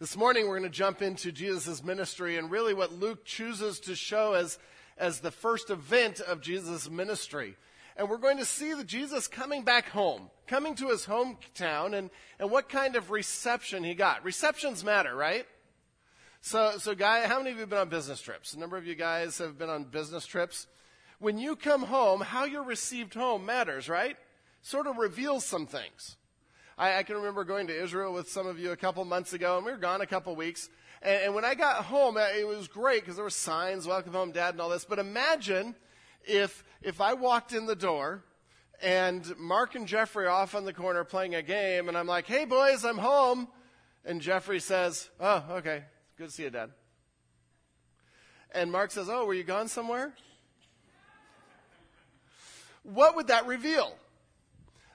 This morning we're going to jump into Jesus' ministry and really what Luke chooses to show as, as the first event of Jesus' ministry. And we're going to see Jesus coming back home, coming to his hometown, and, and what kind of reception he got. Receptions matter, right? So, so guy, how many of you have been on business trips? A number of you guys have been on business trips. When you come home, how you're received home matters, right? Sort of reveals some things. I, I can remember going to Israel with some of you a couple months ago, and we were gone a couple weeks. And, and when I got home, uh, it was great because there were signs, welcome home, dad, and all this. But imagine if, if I walked in the door and Mark and Jeffrey are off on the corner playing a game, and I'm like, hey, boys, I'm home. And Jeffrey says, oh, okay, good to see you, dad. And Mark says, oh, were you gone somewhere? What would that reveal?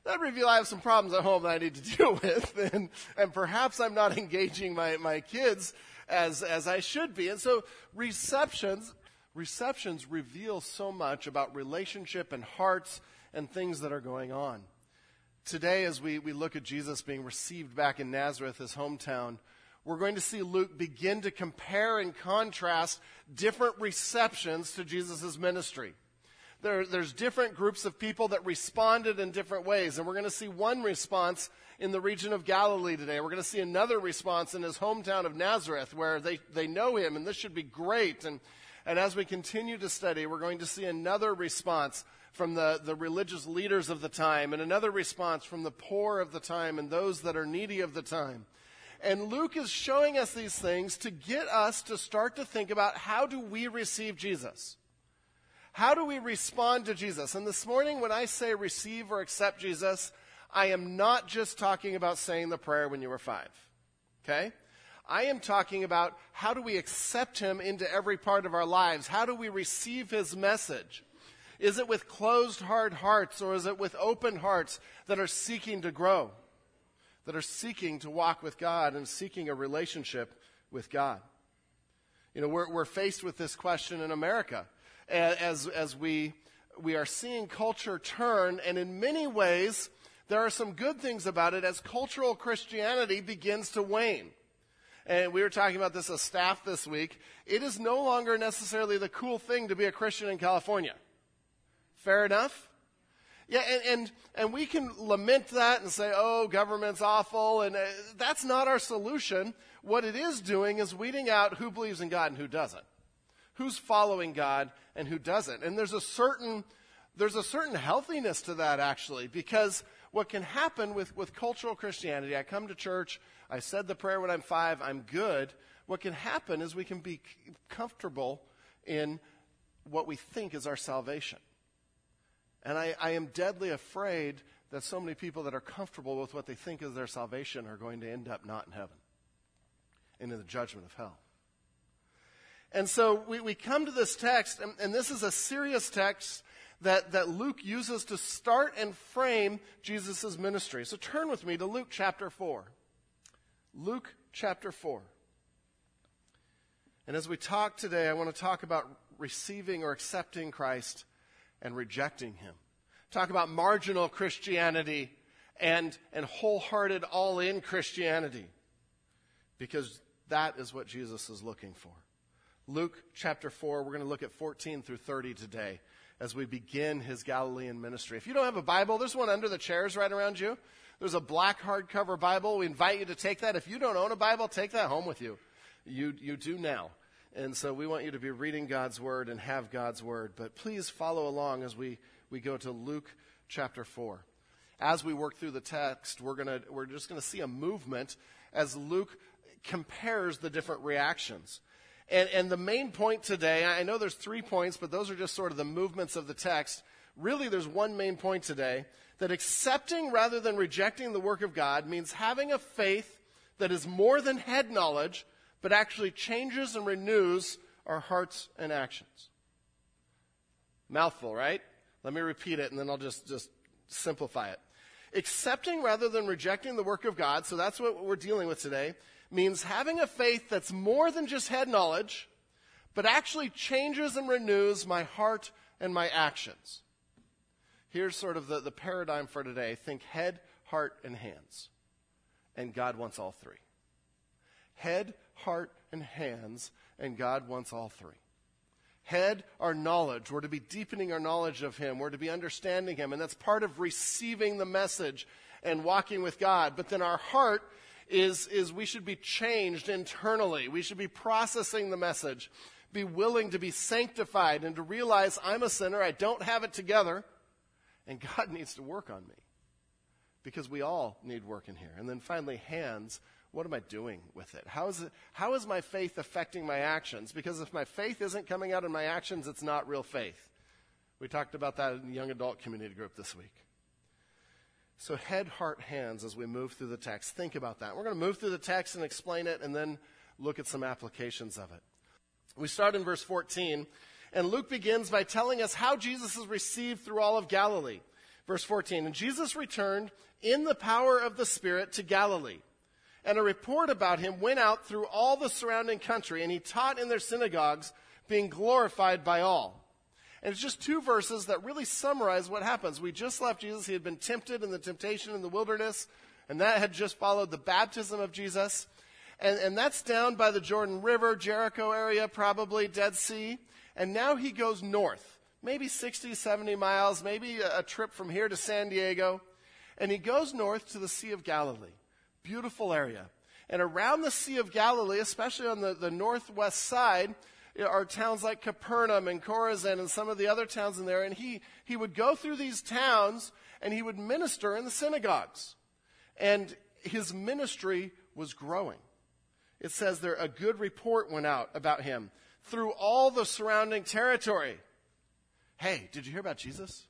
That reveal I have some problems at home that I need to deal with, and, and perhaps I'm not engaging my, my kids as, as I should be. And so receptions, receptions reveal so much about relationship and hearts and things that are going on. Today, as we, we look at Jesus being received back in Nazareth, his hometown, we're going to see Luke begin to compare and contrast different receptions to Jesus' ministry there, there's different groups of people that responded in different ways. And we're going to see one response in the region of Galilee today. We're going to see another response in his hometown of Nazareth where they, they know him, and this should be great. And, and as we continue to study, we're going to see another response from the, the religious leaders of the time, and another response from the poor of the time and those that are needy of the time. And Luke is showing us these things to get us to start to think about how do we receive Jesus? How do we respond to Jesus? And this morning, when I say receive or accept Jesus, I am not just talking about saying the prayer when you were five. Okay? I am talking about how do we accept him into every part of our lives? How do we receive his message? Is it with closed, hard hearts, or is it with open hearts that are seeking to grow, that are seeking to walk with God and seeking a relationship with God? You know, we're, we're faced with this question in America as, as we, we are seeing culture turn, and in many ways, there are some good things about it as cultural Christianity begins to wane. And we were talking about this as staff this week. It is no longer necessarily the cool thing to be a Christian in California. Fair enough? Yeah, and, and, and we can lament that and say, oh, government's awful, and uh, that's not our solution. What it is doing is weeding out who believes in God and who doesn't who's following God and who doesn't. And there's a certain there's a certain healthiness to that actually because what can happen with, with cultural Christianity, I come to church, I said the prayer when I'm five, I'm good. What can happen is we can be comfortable in what we think is our salvation. And I, I am deadly afraid that so many people that are comfortable with what they think is their salvation are going to end up not in heaven and in the judgment of hell. And so we, we come to this text, and, and this is a serious text that, that Luke uses to start and frame Jesus' ministry. So turn with me to Luke chapter 4. Luke chapter 4. And as we talk today, I want to talk about receiving or accepting Christ and rejecting him. Talk about marginal Christianity and, and wholehearted, all in Christianity. Because that is what Jesus is looking for. Luke chapter 4, we're going to look at 14 through 30 today as we begin his Galilean ministry. If you don't have a Bible, there's one under the chairs right around you. There's a black hardcover Bible. We invite you to take that. If you don't own a Bible, take that home with you. You, you do now. And so we want you to be reading God's Word and have God's Word. But please follow along as we, we go to Luke chapter 4. As we work through the text, we're, gonna, we're just going to see a movement as Luke compares the different reactions. And, and the main point today, I know there's three points, but those are just sort of the movements of the text. Really, there's one main point today that accepting rather than rejecting the work of God means having a faith that is more than head knowledge, but actually changes and renews our hearts and actions. Mouthful, right? Let me repeat it and then I'll just, just simplify it. Accepting rather than rejecting the work of God, so that's what we're dealing with today, means having a faith that's more than just head knowledge, but actually changes and renews my heart and my actions. Here's sort of the, the paradigm for today think head, heart, and hands. And God wants all three head, heart, and hands, and God wants all three. Head, our knowledge. We're to be deepening our knowledge of Him. We're to be understanding Him. And that's part of receiving the message and walking with God. But then our heart is, is we should be changed internally. We should be processing the message, be willing to be sanctified and to realize I'm a sinner. I don't have it together. And God needs to work on me because we all need work in here. And then finally, hands. What am I doing with it? How is, it, how is my faith affecting my actions? Because if my faith isn't coming out in my actions, it's not real faith. We talked about that in the young adult community group this week. So, head, heart, hands as we move through the text. Think about that. We're going to move through the text and explain it and then look at some applications of it. We start in verse 14, and Luke begins by telling us how Jesus is received through all of Galilee. Verse 14, and Jesus returned in the power of the Spirit to Galilee. And a report about him went out through all the surrounding country, and he taught in their synagogues, being glorified by all. And it's just two verses that really summarize what happens. We just left Jesus. He had been tempted in the temptation in the wilderness, and that had just followed the baptism of Jesus. And, and that's down by the Jordan River, Jericho area, probably Dead Sea. And now he goes north, maybe 60, 70 miles, maybe a, a trip from here to San Diego. And he goes north to the Sea of Galilee. Beautiful area. And around the Sea of Galilee, especially on the, the northwest side, are towns like Capernaum and Chorazin and some of the other towns in there. And he, he would go through these towns and he would minister in the synagogues. And his ministry was growing. It says there a good report went out about him through all the surrounding territory. Hey, did you hear about Jesus?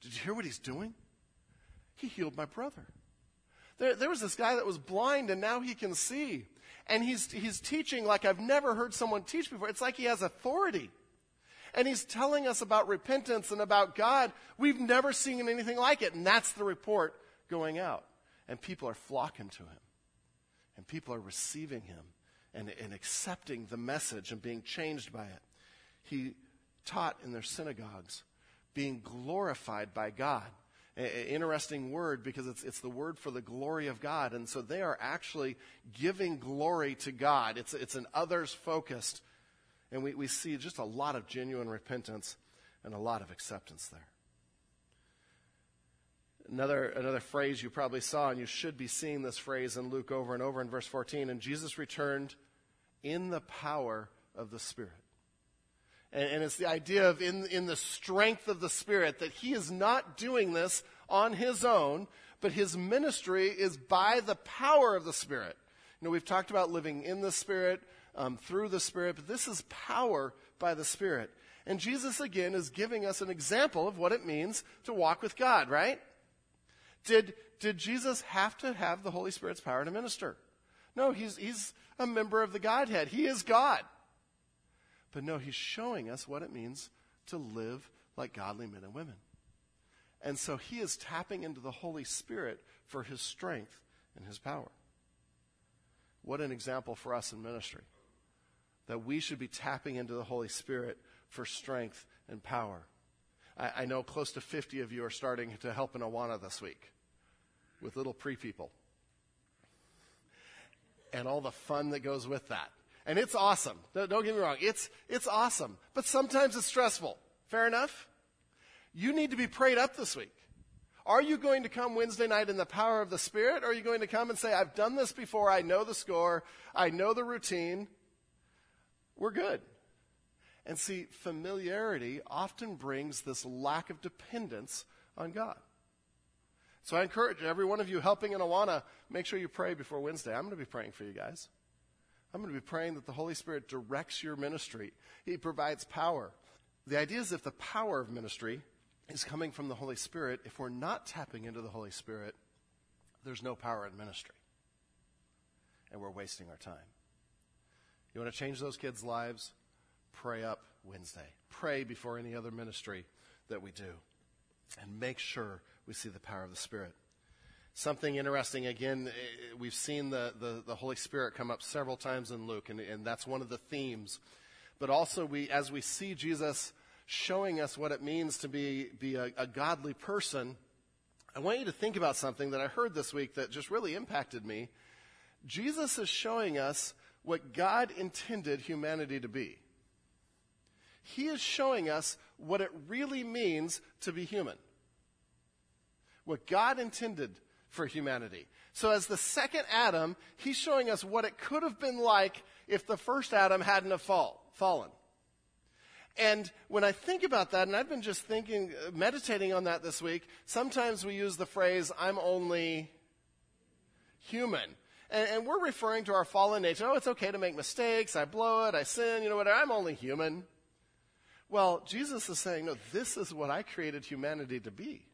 Did you hear what he's doing? He healed my brother. There, there was this guy that was blind and now he can see and he's, he's teaching like I've never heard someone teach before. It's like he has authority. And he's telling us about repentance and about God. We've never seen anything like it. And that's the report going out. And people are flocking to him. And people are receiving him and, and accepting the message and being changed by it. He taught in their synagogues, being glorified by God interesting word because it's, it's the word for the glory of God. And so they are actually giving glory to God. It's, it's an others focused. And we, we see just a lot of genuine repentance and a lot of acceptance there. Another, another phrase you probably saw, and you should be seeing this phrase in Luke over and over in verse 14. And Jesus returned in the power of the Spirit. And, and it's the idea of in, in the strength of the Spirit that he is not doing this on his own, but his ministry is by the power of the Spirit. You know, we've talked about living in the Spirit, um, through the Spirit, but this is power by the Spirit. And Jesus, again, is giving us an example of what it means to walk with God, right? Did, did Jesus have to have the Holy Spirit's power to minister? No, he's, he's a member of the Godhead. He is God. But no, he's showing us what it means to live like godly men and women. And so he is tapping into the Holy Spirit for his strength and his power. What an example for us in ministry. That we should be tapping into the Holy Spirit for strength and power. I, I know close to 50 of you are starting to help in Awana this week with little pre people. And all the fun that goes with that. And it's awesome. Don't get me wrong. It's, it's awesome. But sometimes it's stressful. Fair enough? You need to be prayed up this week. Are you going to come Wednesday night in the power of the Spirit? Or are you going to come and say, I've done this before. I know the score. I know the routine. We're good. And see, familiarity often brings this lack of dependence on God. So I encourage every one of you helping in Awana, make sure you pray before Wednesday. I'm going to be praying for you guys. I'm going to be praying that the Holy Spirit directs your ministry. He provides power. The idea is if the power of ministry is coming from the Holy Spirit, if we're not tapping into the Holy Spirit, there's no power in ministry. And we're wasting our time. You want to change those kids' lives? Pray up Wednesday. Pray before any other ministry that we do. And make sure we see the power of the Spirit. Something interesting, again, eh, we've seen the, the, the, Holy Spirit come up several times in Luke, and, and that's one of the themes. But also, we, as we see Jesus showing us what it means to be, be a, a godly person, I want you to think about something that I heard this week that just really impacted me. Jesus is showing us what God intended humanity to be. He is showing us what it really means to be human. What God intended for humanity. So, as the second Adam, he's showing us what it could have been like if the first Adam hadn't have fall, fallen. And when I think about that, and I've been just thinking, uh, meditating on that this week, sometimes we use the phrase, I'm only human. And, and, we're referring to our fallen nature. Oh, it's okay to make mistakes. I blow it. I sin. You know whatever. I'm only human. Well, Jesus is saying, no, this is what I created humanity to be.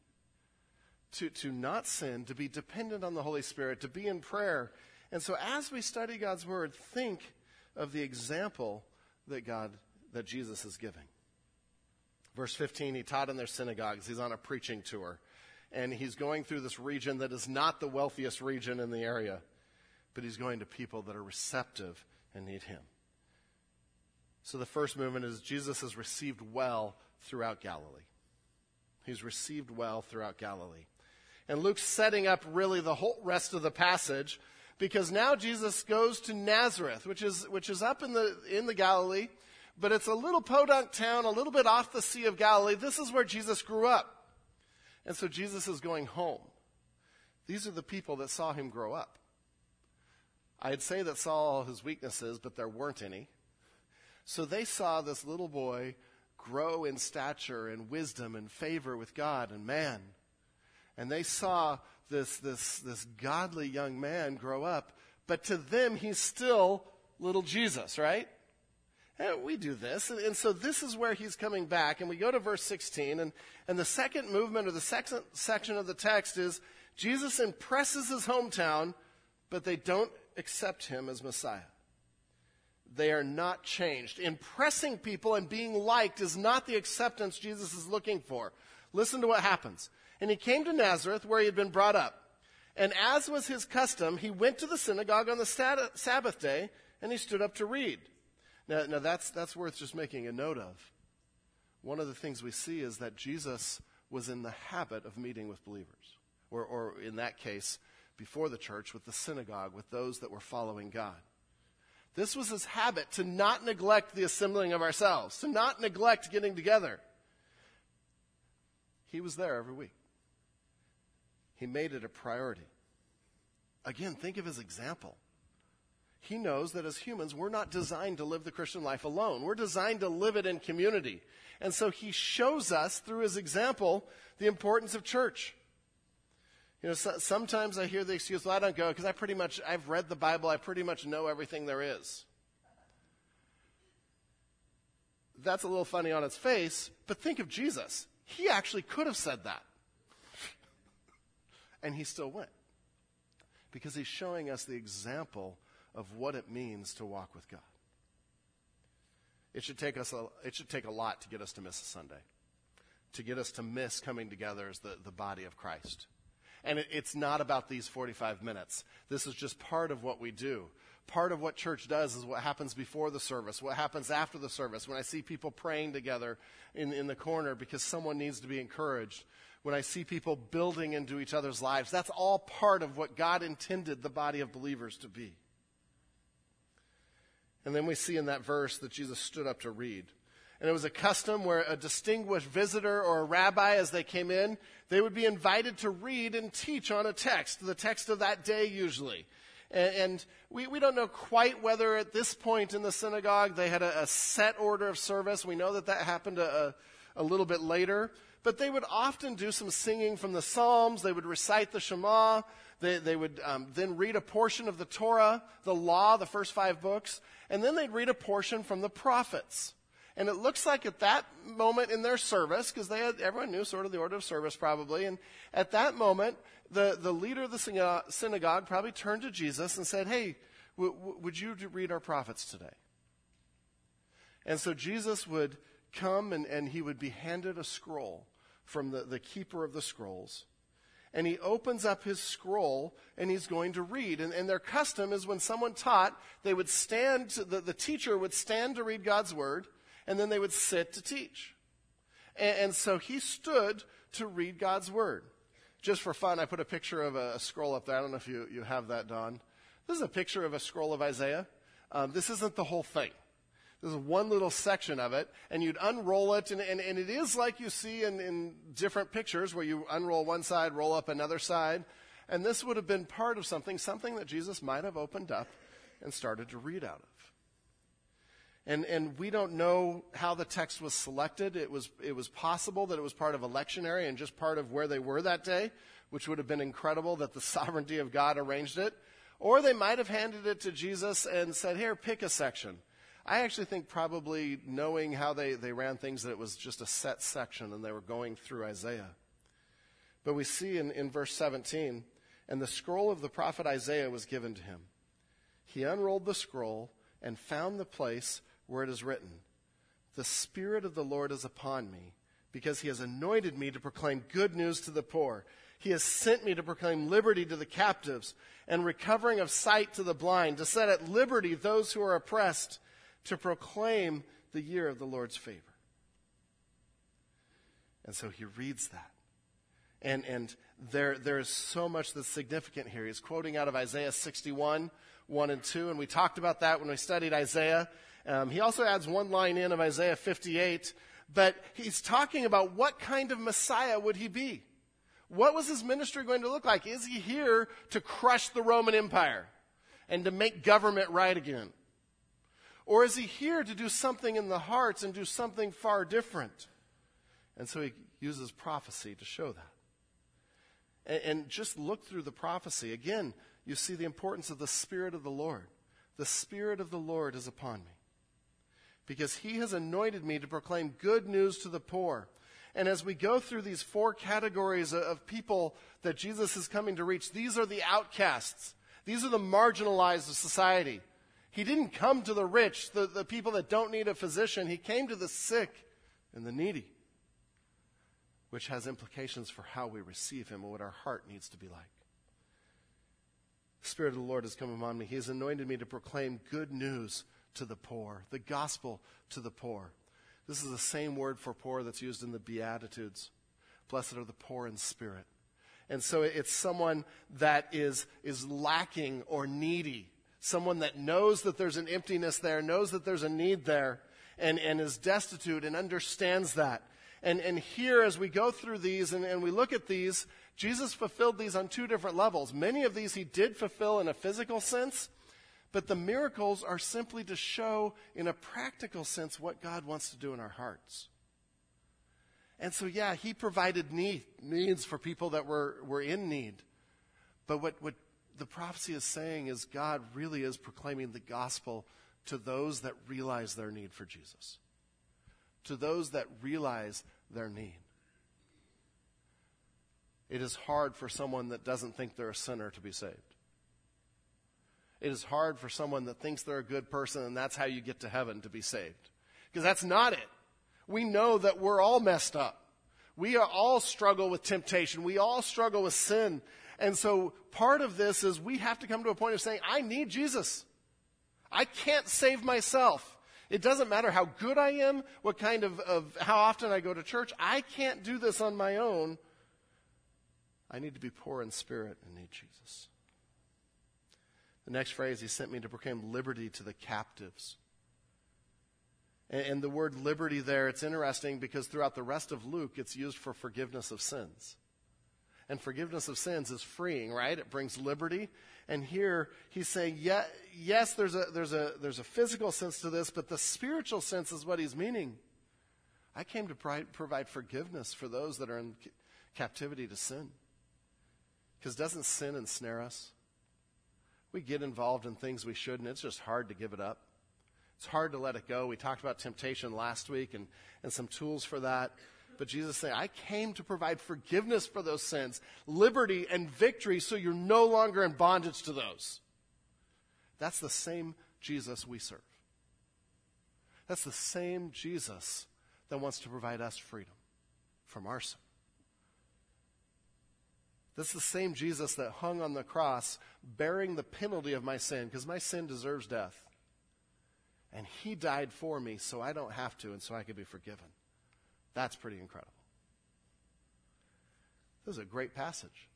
To, to not sin, to be dependent on the Holy Spirit, to be in prayer. And so as we study God's Word, think of the example that God, that Jesus is giving. Verse 15, he taught in their synagogues. He's on a preaching tour. And he's going through this region that is not the wealthiest region in the area but he's going to people that are receptive and need him. So the first movement is Jesus is received well throughout Galilee. He's received well throughout Galilee. And Luke's setting up really the whole rest of the passage because now Jesus goes to Nazareth, which is, which is up in the, in the Galilee, but it's a little podunk town, a little bit off the Sea of Galilee. This is where Jesus grew up. And so Jesus is going home. These are the people that saw him grow up. I'd say that saw all his weaknesses, but there weren't any. So they saw this little boy grow in stature and wisdom and favor with God and man. And they saw this, this, this godly young man grow up, but to them, he's still little Jesus, right? And we do this. And, and, so this is where he's coming back. And we go to verse 16. And, and the second movement or the second section of the text is Jesus impresses his hometown, but they don't accept him as Messiah. They are not changed. Impressing people and being liked is not the acceptance Jesus is looking for. Listen to what happens. And he came to Nazareth where he had been brought up. And as was his custom, he went to the synagogue on the Sabbath day and he stood up to read. Now, now that's, that's worth just making a note of. One of the things we see is that Jesus was in the habit of meeting with believers, or, or in that case, before the church with the synagogue, with those that were following God. This was his habit to not neglect the assembling of ourselves, to not neglect getting together. He was there every week. He made it a priority. Again, think of his example. He knows that as humans, we're not designed to live the Christian life alone. We're designed to live it in community. And so he shows us through his example the importance of church. You know, so, sometimes I hear the excuse, well, I don't go because I pretty much, I've read the Bible, I pretty much know everything there is. That's a little funny on its face, but think of Jesus. He actually could have said that. And he still went. Because he's showing us the example of what it means to walk with God. It should take us a, it should take a lot to get us to miss a Sunday. To get us to miss coming together as the, the body of Christ. And it, it's not about these 45 minutes. This is just part of what we do. Part of what church does is what happens before the service, what happens after the service. When I see people praying together in, in the corner because someone needs to be encouraged. When I see people building into each other's lives, that's all part of what God intended the body of believers to be. And then we see in that verse that Jesus stood up to read. And it was a custom where a distinguished visitor or a rabbi, as they came in, they would be invited to read and teach on a text, the text of that day usually. And, and we, we don't know quite whether at this point in the synagogue they had a, a set order of service. We know that that happened a, a, a little bit later. But they would often do some singing from the Psalms. They would recite the Shema. They, they would um, then read a portion of the Torah, the law, the first five books. And then they'd read a portion from the prophets. And it looks like at that moment in their service, because they had, everyone knew sort of the order of service probably, and at that moment, the, the leader of the synagogue probably turned to Jesus and said, Hey, w- w- would you read our prophets today? And so Jesus would come and, and he would be handed a scroll from the, the keeper of the scrolls. And he opens up his scroll and he's going to read. And, and their custom is when someone taught, they would stand, the, the teacher would stand to read God's word and then they would sit to teach. And, and so he stood to read God's word. Just for fun, I put a picture of a, a, scroll up there. I don't know if you, you have that, Don. This is a picture of a scroll of Isaiah. Um, this isn't the whole thing. This is one little section of it, and you'd unroll it, and, and, and it is like you see in, in different pictures where you unroll one side, roll up another side. And this would have been part of something, something that Jesus might have opened up and started to read out of. And, and we don't know how the text was selected. It was, it was possible that it was part of a lectionary and just part of where they were that day, which would have been incredible that the sovereignty of God arranged it. Or they might have handed it to Jesus and said, Here, pick a section. I actually think probably knowing how they, they ran things, that it was just a set section and they were going through Isaiah. But we see in, in verse 17, and the scroll of the prophet Isaiah was given to him. He unrolled the scroll and found the place where it is written, The Spirit of the Lord is upon me, because he has anointed me to proclaim good news to the poor. He has sent me to proclaim liberty to the captives and recovering of sight to the blind, to set at liberty those who are oppressed, to proclaim the year of the Lord's favor. And so he reads that. And, and there, there is so much that's significant here. He's quoting out of Isaiah 61, 1 and 2, and we talked about that when we studied Isaiah. Um, he also adds one line in of Isaiah 58, but he's talking about what kind of Messiah would he be? What was his ministry going to look like? Is he here to crush the Roman Empire and to make government right again? Or is he here to do something in the hearts and do something far different? And so he uses prophecy to show that. And, and just look through the prophecy. Again, you see the importance of the Spirit of the Lord. The Spirit of the Lord is upon me because he has anointed me to proclaim good news to the poor. And as we go through these four categories of people that Jesus is coming to reach, these are the outcasts. These are the marginalized of society. He didn't come to the rich, the, the people that don't need a physician. He came to the sick and the needy, which has implications for how we receive him and what our heart needs to be like. The Spirit of the Lord has come upon me. He has anointed me to proclaim good news to the poor, the gospel to the poor. This is the same word for poor that's used in the Beatitudes. Blessed are the poor in spirit. And so it's someone that is, is lacking or needy. Someone that knows that there's an emptiness there, knows that there's a need there, and, and is destitute and understands that. And, and here, as we go through these and, and we look at these, Jesus fulfilled these on two different levels. Many of these he did fulfill in a physical sense, but the miracles are simply to show, in a practical sense, what God wants to do in our hearts. And so, yeah, he provided need, needs for people that were, were in need. But what, what the prophecy is saying is God really is proclaiming the gospel to those that realize their need for Jesus, to those that realize their need. It is hard for someone that doesn't think they're a sinner to be saved. It is hard for someone that thinks they're a good person and that's how you get to heaven to be saved. Because that's not it. We know that we're all messed up. We all struggle with temptation. We all struggle with sin. And so part of this is we have to come to a point of saying, I need Jesus. I can't save myself. It doesn't matter how good I am, what kind of, of how often I go to church. I can't do this on my own. I need to be poor in spirit and need Jesus. The next phrase, he sent me to proclaim liberty to the captives. And, and the word liberty there, it's interesting because throughout the rest of Luke, it's used for forgiveness of sins. And forgiveness of sins is freeing, right? It brings liberty. And here he's saying, yeah, yes, there's a, there's, a, there's a physical sense to this, but the spiritual sense is what he's meaning. I came to provide forgiveness for those that are in captivity to sin. Because doesn't sin ensnare us? we get involved in things we shouldn't. It's just hard to give it up. It's hard to let it go. We talked about temptation last week and, and some tools for that. But Jesus said, I came to provide forgiveness for those sins, liberty and victory so you're no longer in bondage to those. That's the same Jesus we serve. That's the same Jesus that wants to provide us freedom from our sin. That's the same Jesus that hung on the cross bearing the penalty of my sin because my sin deserves death. And he died for me so I don't have to and so I can be forgiven. That's pretty incredible. This is a great passage.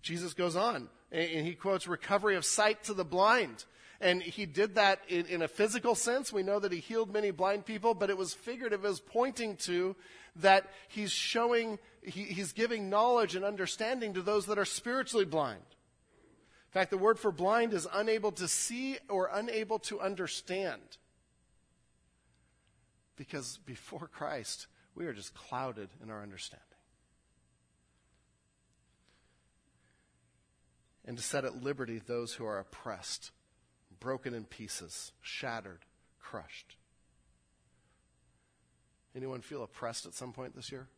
Jesus goes on and he quotes recovery of sight to the blind. And he did that in, in, a physical sense. We know that he healed many blind people, but it was figurative. Was pointing to that he's showing, he, he's giving knowledge and understanding to those that are spiritually blind. In fact, the word for blind is unable to see or unable to understand. Because before Christ, we are just clouded in our understanding. And to set at liberty those who are oppressed, broken in pieces, shattered, crushed. Anyone feel oppressed at some point this year?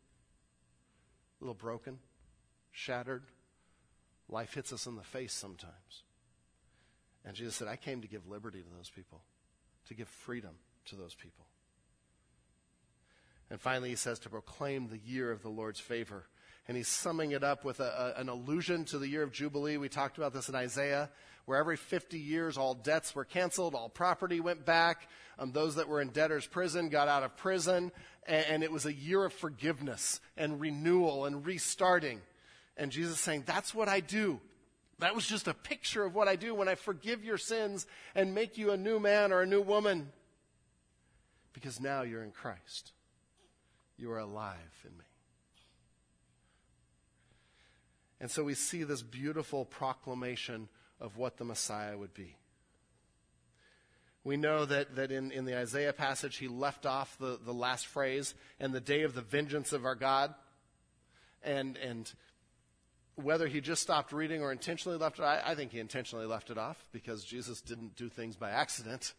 A little broken, shattered? Life hits us in the face sometimes. And Jesus said, I came to give liberty to those people, to give freedom to those people. And finally, he says to proclaim the year of the Lord's favor. And he's summing it up with a, a, an allusion to the year of Jubilee. We talked about this in Isaiah, where every 50 years all debts were canceled, all property went back. Um, those that were in debtor's prison got out of prison. And, and it was a year of forgiveness and renewal and restarting. And Jesus is saying, That's what I do. That was just a picture of what I do when I forgive your sins and make you a new man or a new woman. Because now you're in Christ. You are alive in me. And so we see this beautiful proclamation of what the Messiah would be. We know that, that in, in the Isaiah passage, he left off the, the last phrase, and the day of the vengeance of our God. And, and whether he just stopped reading or intentionally left it, I, I think he intentionally left it off because Jesus didn't do things by accident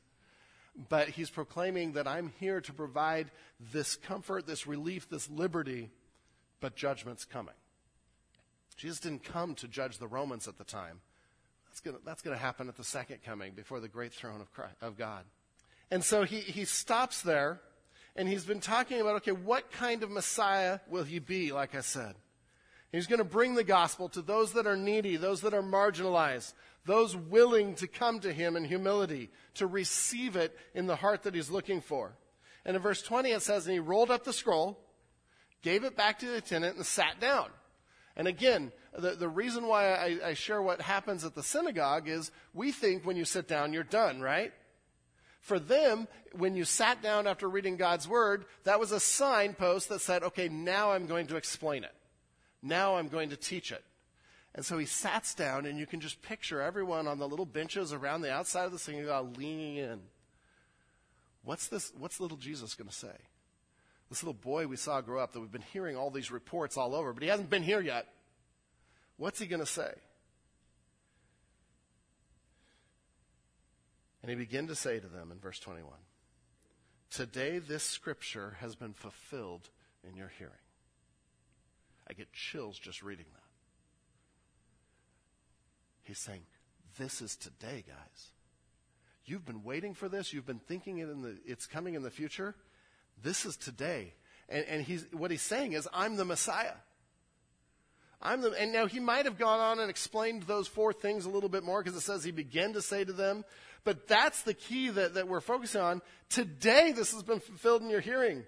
but he's proclaiming that I'm here to provide this comfort, this relief, this liberty, but judgment's coming. Jesus didn't come to judge the Romans at the time. That's going that's to happen at the second coming before the great throne of, Christ, of God. And so he, he stops there and he's been talking about okay, what kind of Messiah will he be, like I said? He's going to bring the gospel to those that are needy, those that are marginalized, those willing to come to him in humility, to receive it in the heart that he's looking for. And in verse 20 it says, And he rolled up the scroll, gave it back to the attendant, and sat down. And again, the, the reason why I, I share what happens at the synagogue is we think when you sit down, you're done, right? For them, when you sat down after reading God's word, that was a signpost that said, okay, now I'm going to explain it. Now I'm going to teach it. And so he sats down, and you can just picture everyone on the little benches around the outside of the synagogue leaning in. What's this? What's little Jesus going to say? This little boy we saw grow up that we've been hearing all these reports all over, but he hasn't been here yet. What's he going to say? And he began to say to them in verse 21 Today this scripture has been fulfilled in your hearing. I get chills just reading that. He's saying, This is today, guys. You've been waiting for this. You've been thinking it in the, it's coming in the future. This is today. And, and he's, what he's saying is, I'm the Messiah. I'm the, and now he might have gone on and explained those four things a little bit more because it says he began to say to them. But that's the key that, that we're focusing on. Today, this has been fulfilled in your hearing.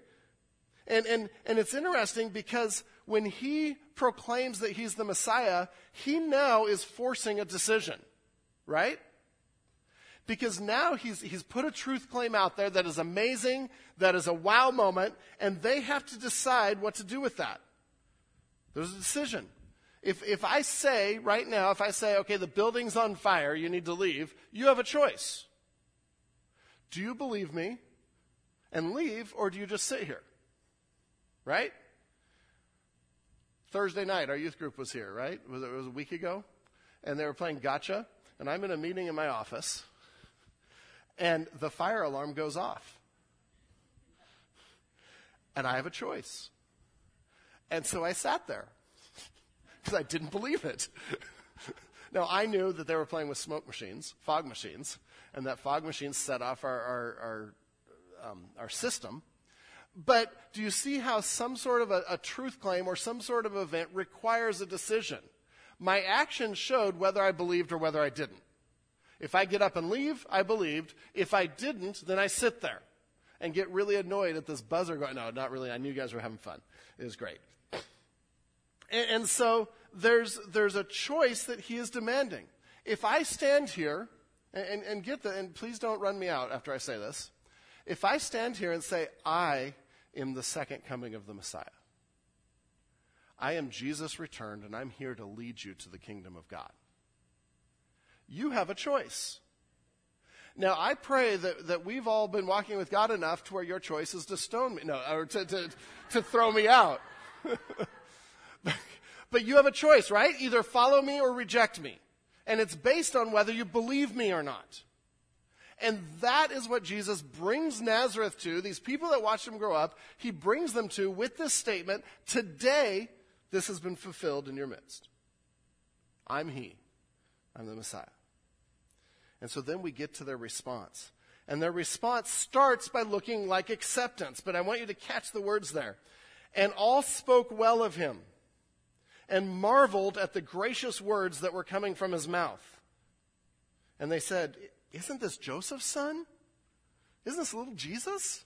And, and, and it's interesting because when he proclaims that he's the Messiah, he now is forcing a decision, right? Because now he's, he's put a truth claim out there that is amazing, that is a wow moment, and they have to decide what to do with that. There's a decision. If, if I say right now, if I say, okay, the building's on fire, you need to leave, you have a choice. Do you believe me and leave, or do you just sit here? Right? Thursday night, our youth group was here, right? It, it was a week ago? And they were playing gotcha, and I'm in a meeting in my office, and the fire alarm goes off. And I have a choice. And so I sat there because I didn't believe it. now, I knew that they were playing with smoke machines, fog machines, and that fog machines set off our, our, our, um, our system. But do you see how some sort of a, a truth claim or some sort of event requires a decision? My action showed whether I believed or whether I didn't. If I get up and leave, I believed. If I didn't, then I sit there and get really annoyed at this buzzer going. No, not really. I knew you guys were having fun. It was great. And, and so there's, there's a choice that he is demanding. If I stand here, and, and, and get the, and please don't run me out after I say this. If I stand here and say, I am the second coming of the Messiah, I am Jesus returned, and I'm here to lead you to the kingdom of God. You have a choice. Now, I pray that, that we've all been walking with God enough to where your choice is to stone me, no, or to, to, to throw me out. but you have a choice, right? Either follow me or reject me. And it's based on whether you believe me or not. And that is what Jesus brings Nazareth to, these people that watched him grow up, he brings them to with this statement Today, this has been fulfilled in your midst. I'm He, I'm the Messiah. And so then we get to their response. And their response starts by looking like acceptance, but I want you to catch the words there. And all spoke well of him and marveled at the gracious words that were coming from his mouth. And they said, Isn't this Joseph's son? Isn't this little Jesus?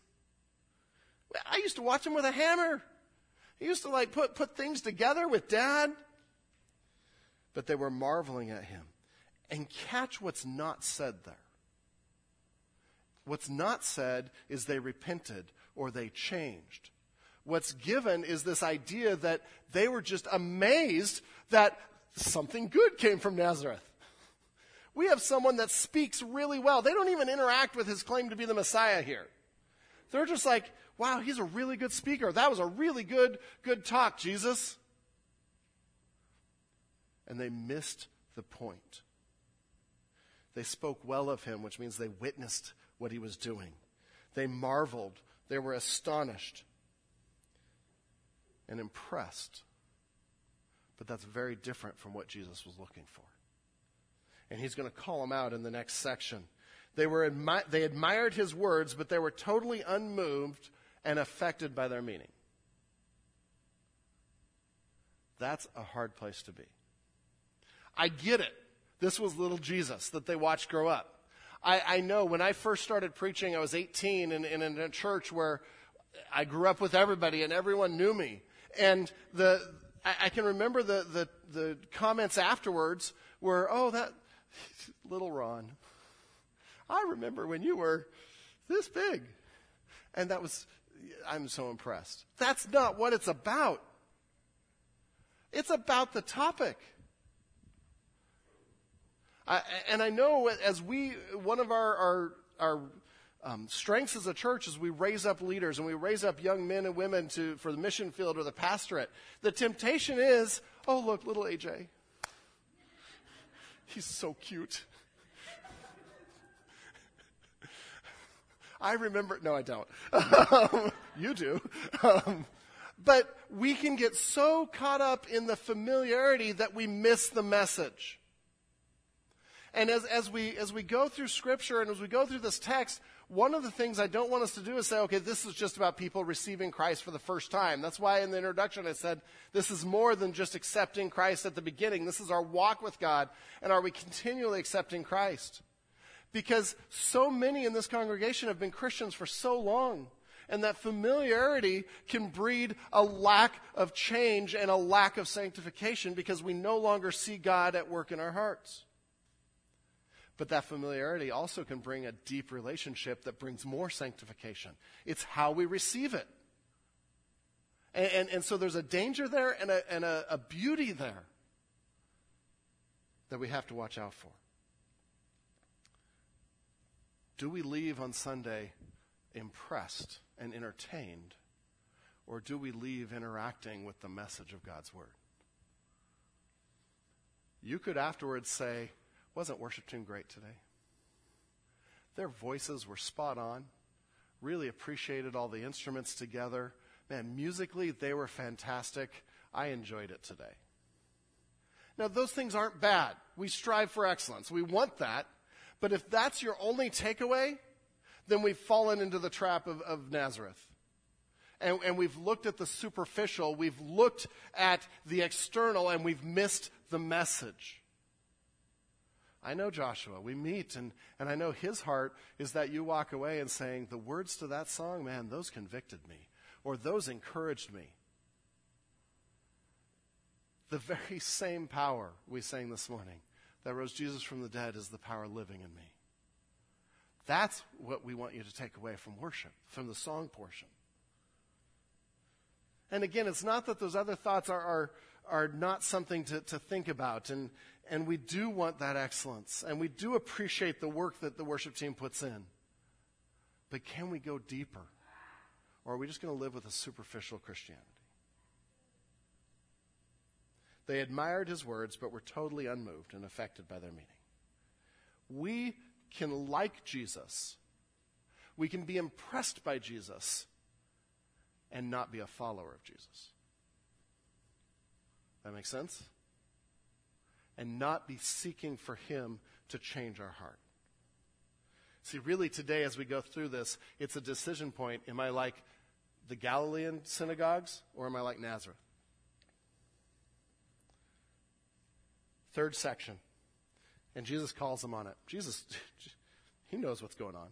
I used to watch him with a hammer. He used to like put, put things together with dad. But they were marveling at him. And catch what's not said there. What's not said is they repented or they changed. What's given is this idea that they were just amazed that something good came from Nazareth. We have someone that speaks really well. They don't even interact with his claim to be the Messiah here. They're just like, wow, he's a really good speaker. That was a really good, good talk, Jesus. And they missed the point. They spoke well of him, which means they witnessed what he was doing. They marveled. They were astonished and impressed. But that's very different from what Jesus was looking for. And he's going to call them out in the next section. They, were admi- they admired his words, but they were totally unmoved and affected by their meaning. That's a hard place to be. I get it. This was little Jesus that they watched grow up. I, I know when I first started preaching, I was 18 and, and in a church where I grew up with everybody and everyone knew me. And the, I, I can remember the, the, the comments afterwards were, oh, that little Ron. I remember when you were this big. And that was, I'm so impressed. That's not what it's about. It's about the topic. I, and I know as we, one of our, our, our um, strengths as a church is we raise up leaders and we raise up young men and women to, for the mission field or the pastorate. The temptation is, oh, look, little AJ. He's so cute. I remember, no, I don't. Um, you do. Um, but we can get so caught up in the familiarity that we miss the message. And as, as, we, as we go through Scripture and as we go through this text, one of the things I don't want us to do is say, okay, this is just about people receiving Christ for the first time. That's why in the introduction I said, this is more than just accepting Christ at the beginning. This is our walk with God. And are we continually accepting Christ? Because so many in this congregation have been Christians for so long. And that familiarity can breed a lack of change and a lack of sanctification because we no longer see God at work in our hearts. But that familiarity also can bring a deep relationship that brings more sanctification. It's how we receive it. And, and, and so there's a danger there and, a, and a, a beauty there that we have to watch out for. Do we leave on Sunday impressed and entertained, or do we leave interacting with the message of God's Word? You could afterwards say, wasn't worship team great today? Their voices were spot on. Really appreciated all the instruments together. Man, musically, they were fantastic. I enjoyed it today. Now, those things aren't bad. We strive for excellence. We want that. But if that's your only takeaway, then we've fallen into the trap of, of Nazareth. And, and we've looked at the superficial, we've looked at the external, and we've missed the message. I know Joshua. We meet, and, and I know his heart is that you walk away and saying, the words to that song, man, those convicted me, or those encouraged me. The very same power we sang this morning that rose Jesus from the dead is the power living in me. That's what we want you to take away from worship, from the song portion. And again, it's not that those other thoughts are, are, are not something to, to think about. And, and we do want that excellence. And we do appreciate the work that the worship team puts in. But can we go deeper? Or are we just going to live with a superficial Christianity? They admired his words, but were totally unmoved and affected by their meaning. We can like Jesus. We can be impressed by Jesus and not be a follower of Jesus. That makes sense? And not be seeking for Him to change our heart. See, really today, as we go through this, it's a decision point. Am I like the Galilean synagogues or am I like Nazareth? Third section. And Jesus calls them on it. Jesus, he knows what's going on.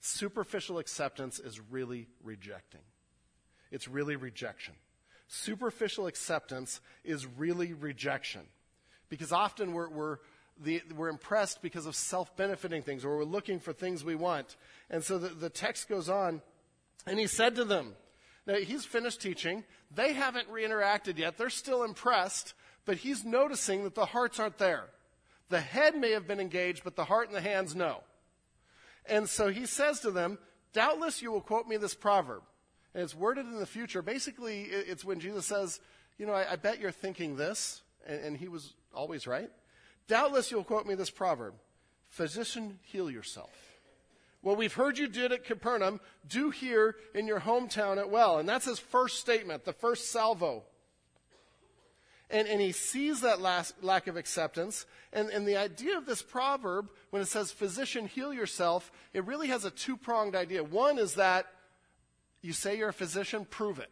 Superficial acceptance is really rejecting. It's really rejection. Superficial acceptance is really rejection. Because often we're, we're, the, we're impressed because of self benefiting things, or we're looking for things we want. And so the, the text goes on, and he said to them, now he's finished teaching. They haven't re-interacted yet. They're still impressed, but he's noticing that the hearts aren't there. The head may have been engaged, but the heart and the hands, no. And so he says to them, Doubtless you will quote me this proverb. And it's worded in the future. Basically, it's when Jesus says, You know, I, I bet you're thinking this. And, and he was always right. Doubtless you'll quote me this proverb Physician, heal yourself. What we've heard you did at Capernaum, do here in your hometown at well. And that's his first statement, the first salvo. And, and he sees that last, lack of acceptance. And, and the idea of this proverb, when it says, physician, heal yourself, it really has a two pronged idea. One is that you say you're a physician, prove it.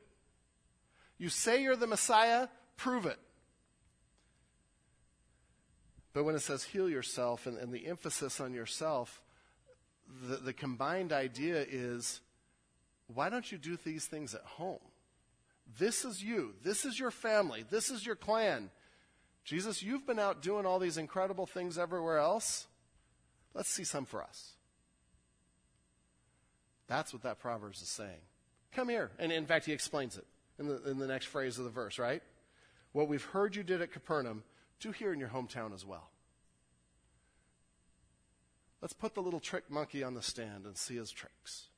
You say you're the Messiah, prove it. But when it says heal yourself and, and the emphasis on yourself, the, the combined idea is why don't you do these things at home? This is you. This is your family. This is your clan. Jesus, you've been out doing all these incredible things everywhere else. Let's see some for us. That's what that Proverbs is saying. Come here. And in fact, he explains it in the, in the next phrase of the verse, right? What we've heard you did at Capernaum, do here in your hometown as well. Let's put the little trick monkey on the stand and see his tricks.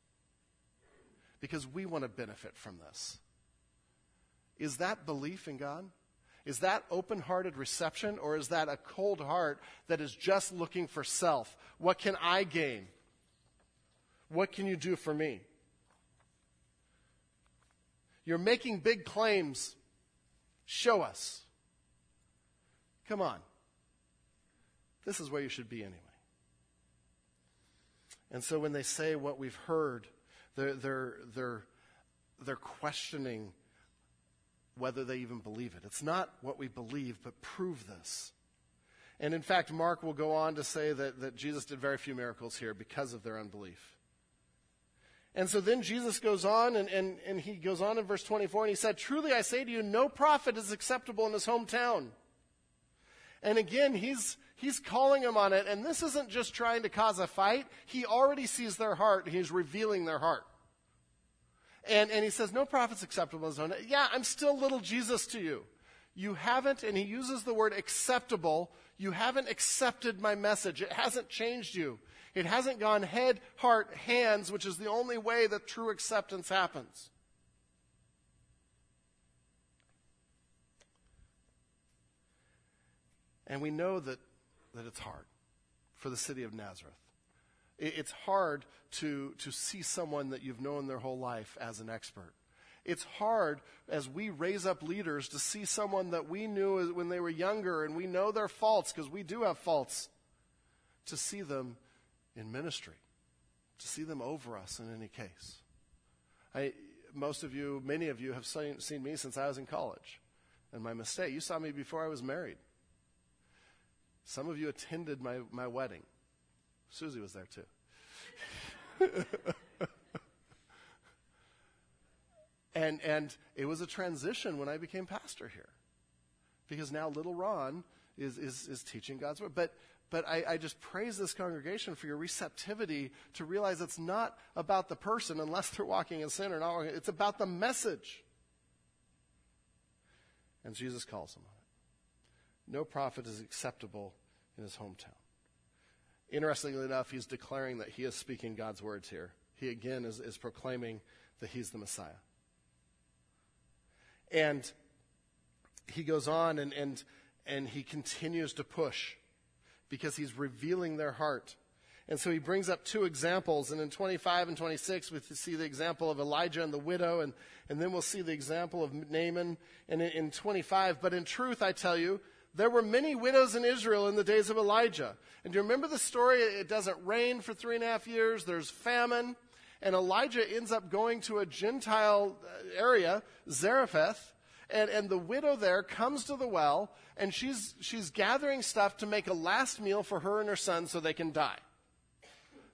Because we want to benefit from this. Is that belief in God? Is that open hearted reception, or is that a cold heart that is just looking for self? What can I gain? What can you do for me? You're making big claims. Show us. Come on. This is where you should be anyway. And so when they say what we've heard, they're, they're, they're, they're questioning whether they even believe it. It's not what we believe, but prove this. And in fact, Mark will go on to say that, that Jesus did very few miracles here because of their unbelief. And so then Jesus goes on, and, and, and he goes on in verse 24, and he said, Truly I say to you, no prophet is acceptable in his hometown. And again, he's, he's calling them on it, and this isn't just trying to cause a fight. He already sees their heart, he's revealing their heart. And, and he says, No prophet's acceptable own. Yeah, I'm still little Jesus to you. You haven't, and he uses the word acceptable, you haven't accepted my message. It hasn't changed you. It hasn't gone head, heart, hands, which is the only way that true acceptance happens. And we know that, that it's hard for the city of Nazareth. It's hard to, to see someone that you've known their whole life as an expert. It's hard as we raise up leaders to see someone that we knew when they were younger and we know their faults because we do have faults, to see them in ministry, to see them over us in any case. I, most of you, many of you, have seen, seen me since I was in college. And my mistake, you saw me before I was married. Some of you attended my, my wedding. Susie was there too. and, and it was a transition when I became pastor here. because now little Ron is, is, is teaching God's word. But, but I, I just praise this congregation for your receptivity to realize it's not about the person unless they're walking in sin or not. It's about the message. And Jesus calls them. No prophet is acceptable in his hometown. Interestingly enough, he's declaring that he is speaking God's words here. He again is, is proclaiming that he's the Messiah. And he goes on and, and, and he continues to push because he's revealing their heart. And so he brings up two examples. And in 25 and 26, we see the example of Elijah and the widow. And, and then we'll see the example of Naaman and in, in 25. But in truth, I tell you, there were many widows in Israel in the days of Elijah. And do you remember the story? It doesn't rain for three and a half years. There's famine. And Elijah ends up going to a Gentile uh, area, Zarephath. And, and the widow there comes to the well, and she's, she's gathering stuff to make a last meal for her and her son so they can die.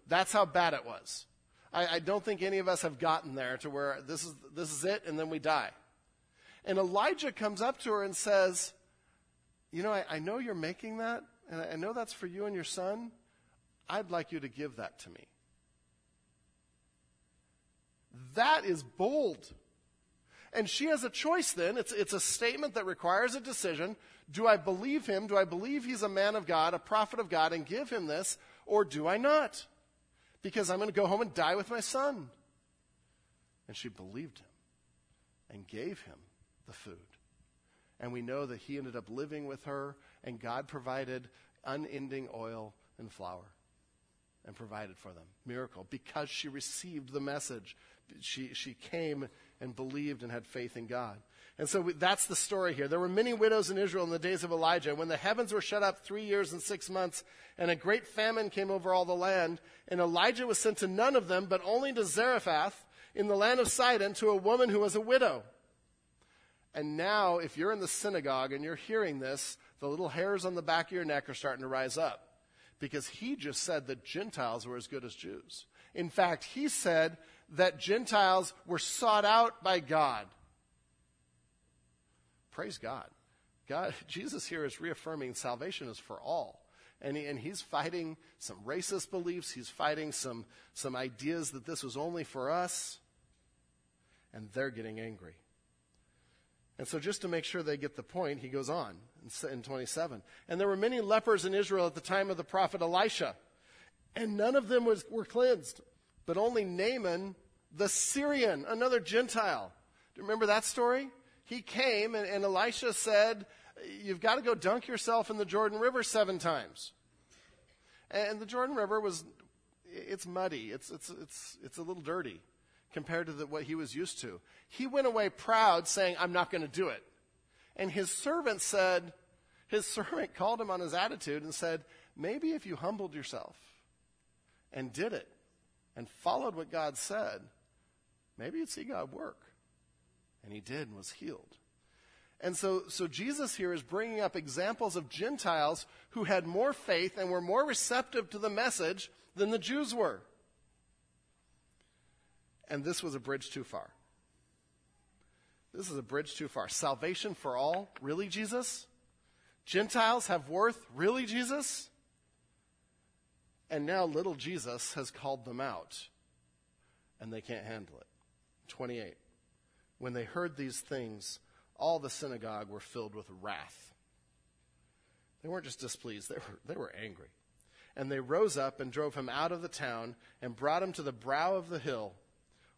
That's how bad it was. I, I don't think any of us have gotten there to where this is, this is it, and then we die. And Elijah comes up to her and says, You know, I, I know you're making that, and I, know that's for you and your son. I'd like you to give that to me. That is bold. And she has a choice then. It's, it's a statement that requires a decision. Do I believe him? Do I believe he's a man of God, a prophet of God, and give him this? Or do I not? Because I'm going to go home and die with my son. And she believed him and gave him the food. And we know that he ended up living with her, and God provided unending oil and flour and provided for them. Miracle. Because she received the message, she, she came and believed and had faith in God. And so we, that's the story here. There were many widows in Israel in the days of Elijah. When the heavens were shut up three years and six months, and a great famine came over all the land, and Elijah was sent to none of them, but only to Zarephath in the land of Sidon to a woman who was a widow. And now, if you're in the synagogue and you're hearing this, the little hairs on the back of your neck are starting to rise up. Because he just said that Gentiles were as good as Jews. In fact, he said that Gentiles were sought out by God. Praise God. God, Jesus here is reaffirming salvation is for all. And, he, and he's fighting some racist beliefs. He's fighting some, some ideas that this was only for us. And they're getting angry. And so, just to make sure they get the point, he goes on in 27. And there were many lepers in Israel at the time of the prophet Elisha, and none of them was, were cleansed, but only Naaman the Syrian, another Gentile. Do you remember that story? He came, and, and Elisha said, You've got to go dunk yourself in the Jordan River seven times. And the Jordan River was, it's muddy, it's, it's, it's, it's a little dirty compared to the, what he was used to. He went away proud, saying, I'm not going to do it. And his servant said, his servant called him on his attitude and said, Maybe if you humbled yourself and did it and followed what God said, maybe you'd see God work. And he did and was healed. And so, so Jesus here is bringing up examples of Gentiles who had more faith and were more receptive to the message than the Jews were. And this was a bridge too far. This is a bridge too far. Salvation for all? Really, Jesus? Gentiles have worth? Really, Jesus? And now little Jesus has called them out, and they can't handle it. 28. When they heard these things, all the synagogue were filled with wrath. They weren't just displeased, they were, they were angry. And they rose up and drove him out of the town and brought him to the brow of the hill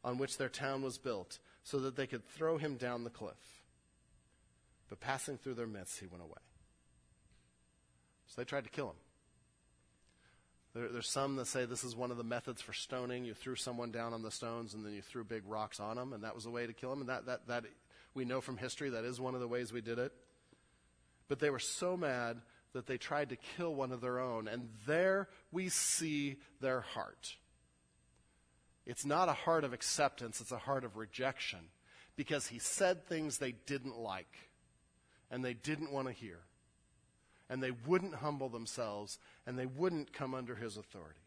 on which their town was built, so that they could throw him down the cliff. But passing through their midst, he went away. So they tried to kill him. There, there's some that say this is one of the methods for stoning. You threw someone down on the stones and then you threw big rocks on them, and that was a way to kill them. And that, that, that we know from history that is one of the ways we did it. But they were so mad that they tried to kill one of their own. And there we see their heart. It's not a heart of acceptance, it's a heart of rejection because he said things they didn't like and they didn't want to hear and they wouldn't humble themselves and they wouldn't come under his authority.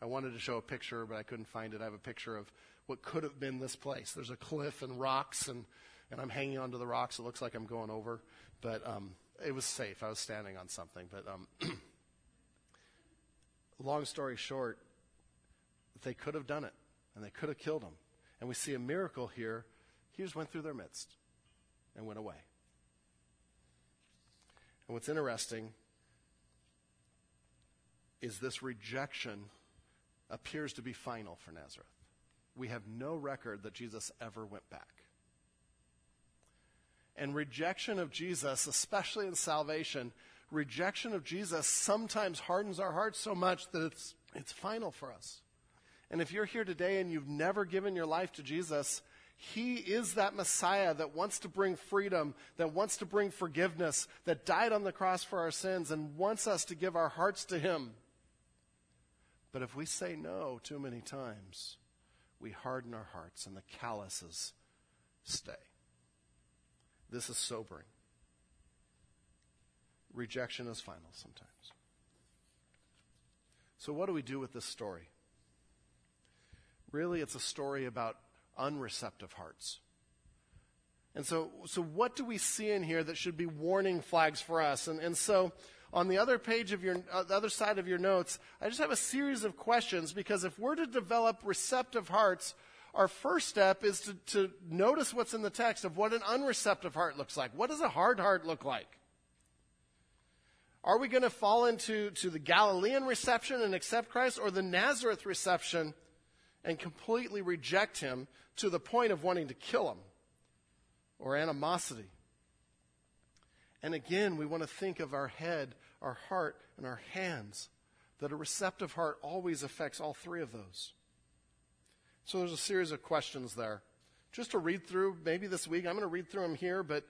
I wanted to show a picture, but I couldn't find it. I have a picture of what could have been this place. There's a cliff and rocks, and and I'm hanging onto the rocks. It looks like I'm going over, but um, it was safe. I was standing on something. But um, long story short, they could have done it, and they could have killed him. And we see a miracle here. He just went through their midst and went away. And what's interesting is this rejection appears to be final for Nazareth. We have no record that Jesus ever went back. And rejection of Jesus, especially in salvation, rejection of Jesus sometimes hardens our hearts so much that it's, it's final for us. And if you're here today and you've never given your life to Jesus, He is that Messiah that wants to bring freedom, that wants to bring forgiveness, that died on the cross for our sins and wants us to give our hearts to Him. But if we say no too many times, we harden our hearts and the calluses stay. This is sobering. Rejection is final sometimes. So, what do we do with this story? Really, it's a story about unreceptive hearts. And so, so what do we see in here that should be warning flags for us? And, and so, on the other page of your, uh, the other side of your notes, I just have a series of questions because if we're to develop receptive hearts, our first step is to, to notice what's in the text of what an unreceptive heart looks like. What does a hard heart look like? Are we going to fall into to the Galilean reception and accept Christ or the Nazareth reception and completely reject him to the point of wanting to kill him or animosity? And again, we want to think of our head, our heart, and our hands. That a receptive heart always affects all three of those. So there's a series of questions there. Just to read through, maybe this week, I'm going to read through them here, but,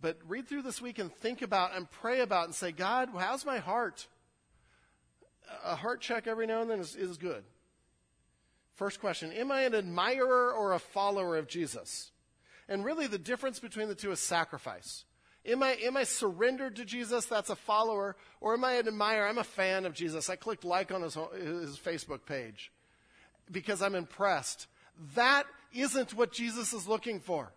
but read through this week and think about and pray about and say, God, how's my heart? A heart check every now and then is, is good. First question Am I an admirer or a follower of Jesus? And really, the difference between the two is sacrifice. Am I, am I surrendered to Jesus? That's a follower. Or am I an admirer? I'm a fan of Jesus. I clicked like on his, his Facebook page because I'm impressed. That isn't what Jesus is looking for.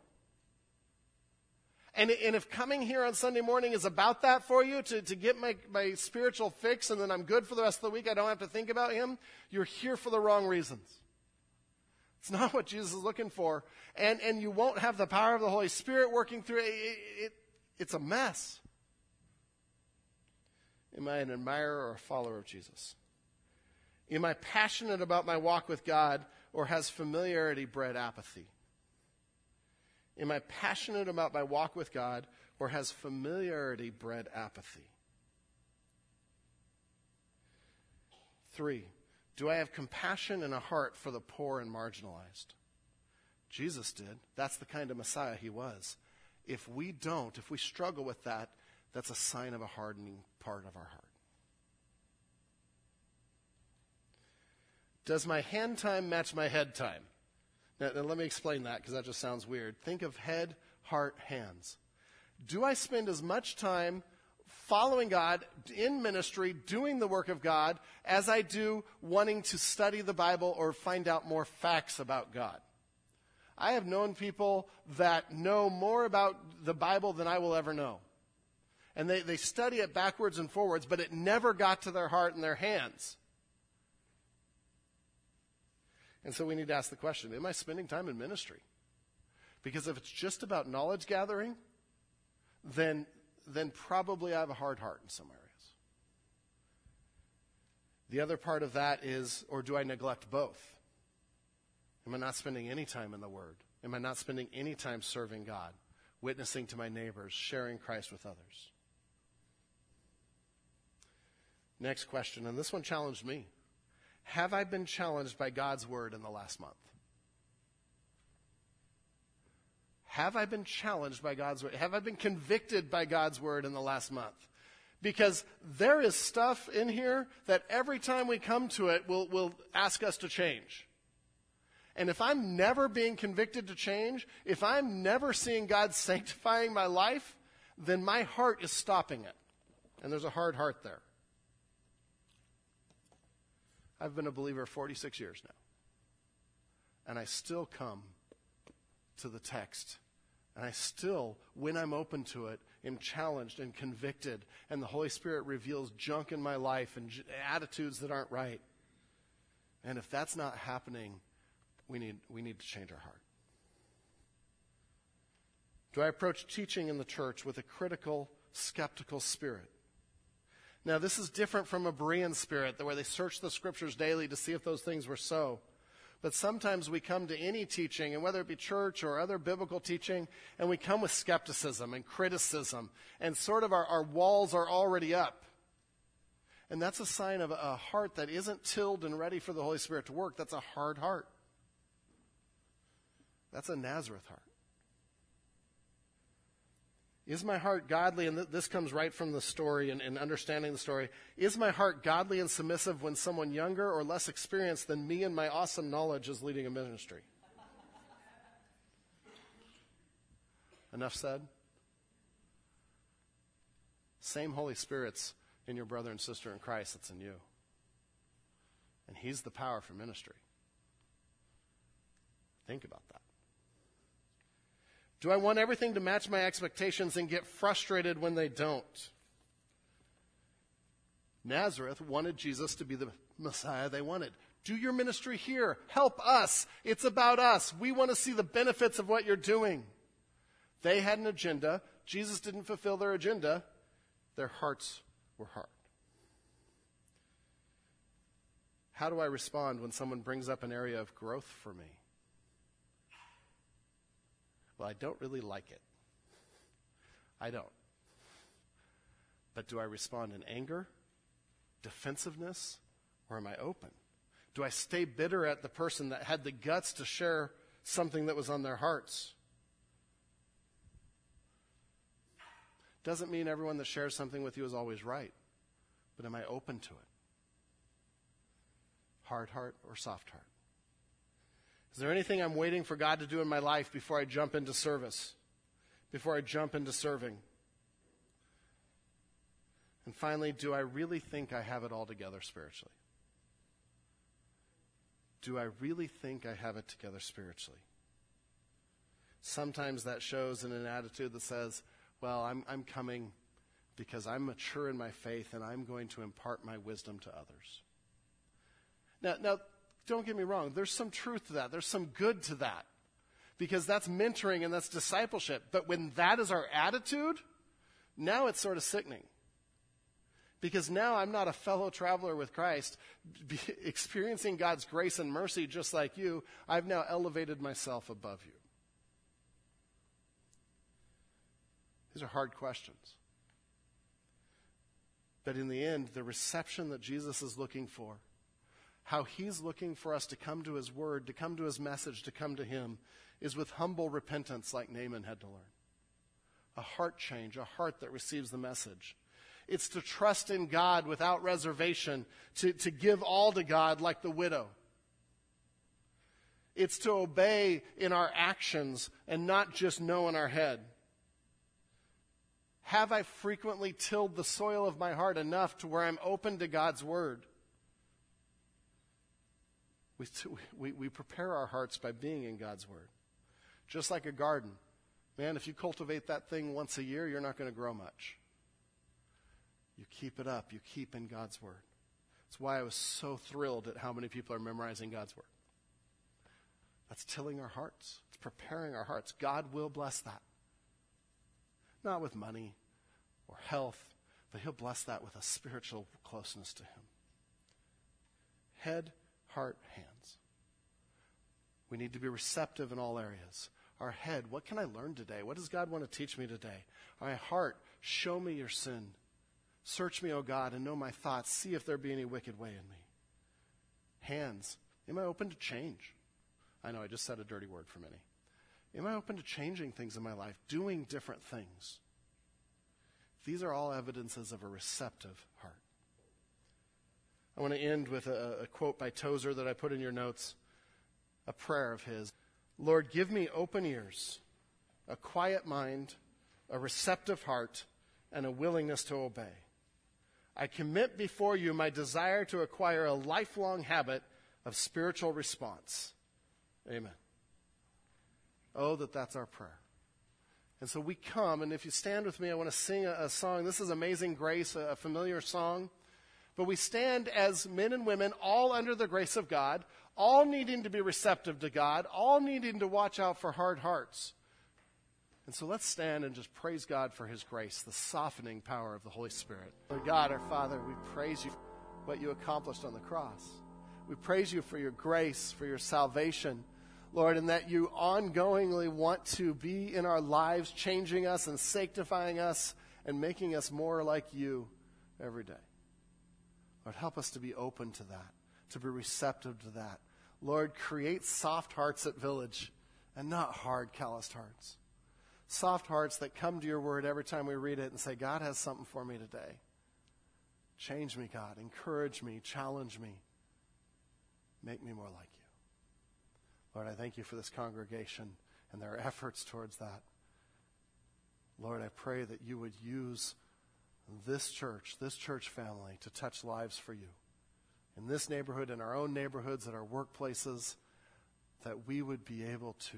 And, and if coming here on Sunday morning is about that for you, to, to get my, my spiritual fix and then I'm good for the rest of the week, I don't have to think about him, you're here for the wrong reasons. It's not what Jesus is looking for. And, and you won't have the power of the Holy Spirit working through it. it, it it's a mess. Am I an admirer or a follower of Jesus? Am I passionate about my walk with God or has familiarity bred apathy? Am I passionate about my walk with God or has familiarity bred apathy? Three, do I have compassion and a heart for the poor and marginalized? Jesus did. That's the kind of Messiah he was. If we don't, if we struggle with that, that's a sign of a hardening part of our heart. Does my hand time match my head time? Now, now let me explain that because that just sounds weird. Think of head, heart, hands. Do I spend as much time following God in ministry, doing the work of God, as I do wanting to study the Bible or find out more facts about God? I have known people that know more about the Bible than I will ever know. And they, they study it backwards and forwards, but it never got to their heart and their hands. And so we need to ask the question Am I spending time in ministry? Because if it's just about knowledge gathering, then, then probably I have a hard heart in some areas. The other part of that is, or do I neglect both? Am I not spending any time in the Word? Am I not spending any time serving God, witnessing to my neighbors, sharing Christ with others? Next question, and this one challenged me. Have I been challenged by God's Word in the last month? Have I been challenged by God's Word? Have I been convicted by God's Word in the last month? Because there is stuff in here that every time we come to it will, will ask us to change. And if I'm never being convicted to change, if I'm never seeing God sanctifying my life, then my heart is stopping it. And there's a hard heart there. I've been a believer 46 years now. And I still come to the text And I still, when I'm open to it, am challenged and convicted, and the Holy Spirit reveals junk in my life and j- attitudes that aren't right. And if that's not happening, we need, we need to change our heart. Do I approach teaching in the church with a critical, skeptical spirit? Now, this is different from a Berean spirit, where they search the scriptures daily to see if those things were so. But sometimes we come to any teaching, and whether it be church or other biblical teaching, and we come with skepticism and criticism, and sort of our, our walls are already up. And that's a sign of a heart that isn't tilled and ready for the Holy Spirit to work. That's a hard heart. That's a Nazareth heart. Is my heart godly? And th- this comes right from the story and, and, understanding the story. Is my heart godly and submissive when someone younger or less experienced than me and my awesome knowledge is leading a ministry? Enough said? Same Holy Spirit's in your brother and sister in Christ that's in you. And He's the power for ministry. Think about that. Do I want everything to match my expectations and get frustrated when they don't? Nazareth wanted Jesus to be the Messiah they wanted. Do your ministry here. Help us. It's about us. We want to see the benefits of what you're doing. They had an agenda. Jesus didn't fulfill their agenda. Their hearts were hard. How do I respond when someone brings up an area of growth for me? Well, I don't really like it. I don't. But do I respond in anger, defensiveness, or am I open? Do I stay bitter at the person that had the guts to share something that was on their hearts? Doesn't mean everyone that shares something with you is always right, but am I open to it? Hard heart or soft heart? Is there anything I'm waiting for God to do in my life before I jump into service? Before I jump into serving? And finally, do I really think I have it all together spiritually? Do I really think I have it together spiritually? Sometimes that shows in an attitude that says, well, I'm, I'm coming because I'm mature in my faith and I'm going to impart my wisdom to others. Now, now don't get me wrong, there's some truth to that. There's some good to that. Because that's mentoring and that's discipleship. But when that is our attitude, now it's sort of sickening. Because now I'm not a fellow traveler with Christ, experiencing God's grace and mercy just like you. I've now elevated myself above you. These are hard questions. But in the end, the reception that Jesus is looking for how he's looking for us to come to his word, to come to his message, to come to him, is with humble repentance, like Naaman had to learn. A heart change, a heart that receives the message. It's to trust in God without reservation, to, to give all to God like the widow. It's to obey in our actions and not just know in our head. Have I frequently tilled the soil of my heart enough to where I'm open to God's word? We, we, we prepare our hearts by being in God's Word. Just like a garden. Man, if you cultivate that thing once a year, you're not going to grow much. You keep it up, you keep in God's Word. That's why I was so thrilled at how many people are memorizing God's Word. That's tilling our hearts, it's preparing our hearts. God will bless that. Not with money or health, but He'll bless that with a spiritual closeness to Him. Head, heart, hand. We need to be receptive in all areas. Our head, what can I learn today? What does God want to teach me today? My heart, show me your sin. Search me, O God, and know my thoughts. See if there be any wicked way in me. Hands, am I open to change? I know I just said a dirty word for many. Am I open to changing things in my life, doing different things? These are all evidences of a receptive heart. I want to end with a, a quote by Tozer that I put in your notes a prayer of his Lord, give me open ears, a quiet mind, a receptive heart, and a willingness to obey. I commit before you my desire to acquire a lifelong habit of spiritual response. Amen. Oh, that that's our prayer. And so we come, and if you stand with me, I want to sing a, a song. This is Amazing Grace, a, a familiar song. But we stand as men and women, all under the grace of God, all needing to be receptive to God, all needing to watch out for hard hearts. And so let's stand and just praise God for His grace, the softening power of the Holy Spirit. Lord God, our Father, we praise you for what you accomplished on the cross. We praise you for your grace, for your salvation. Lord, and that you ongoingly want to be in our lives, changing us and sanctifying us and making us more like you every day. Lord, help us to be open to that, to be receptive to that. Lord, create soft hearts at Village and not hard, calloused hearts. Soft hearts that come to your word every time we read it and say, God has something for me today. Change me, God. Encourage me. Challenge me. Make me more like you. Lord, I thank you for this congregation and their efforts towards that. Lord, I pray that you would use this church, this church family, to touch lives for you. In this neighborhood, in our own neighborhoods, in our workplaces, that we would be able to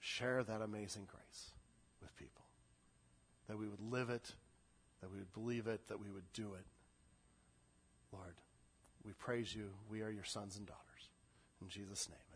share that amazing grace with people. That we would live it, that we would believe it, that we would do it. Lord, we praise you. We are your sons and daughters. In Jesus' name.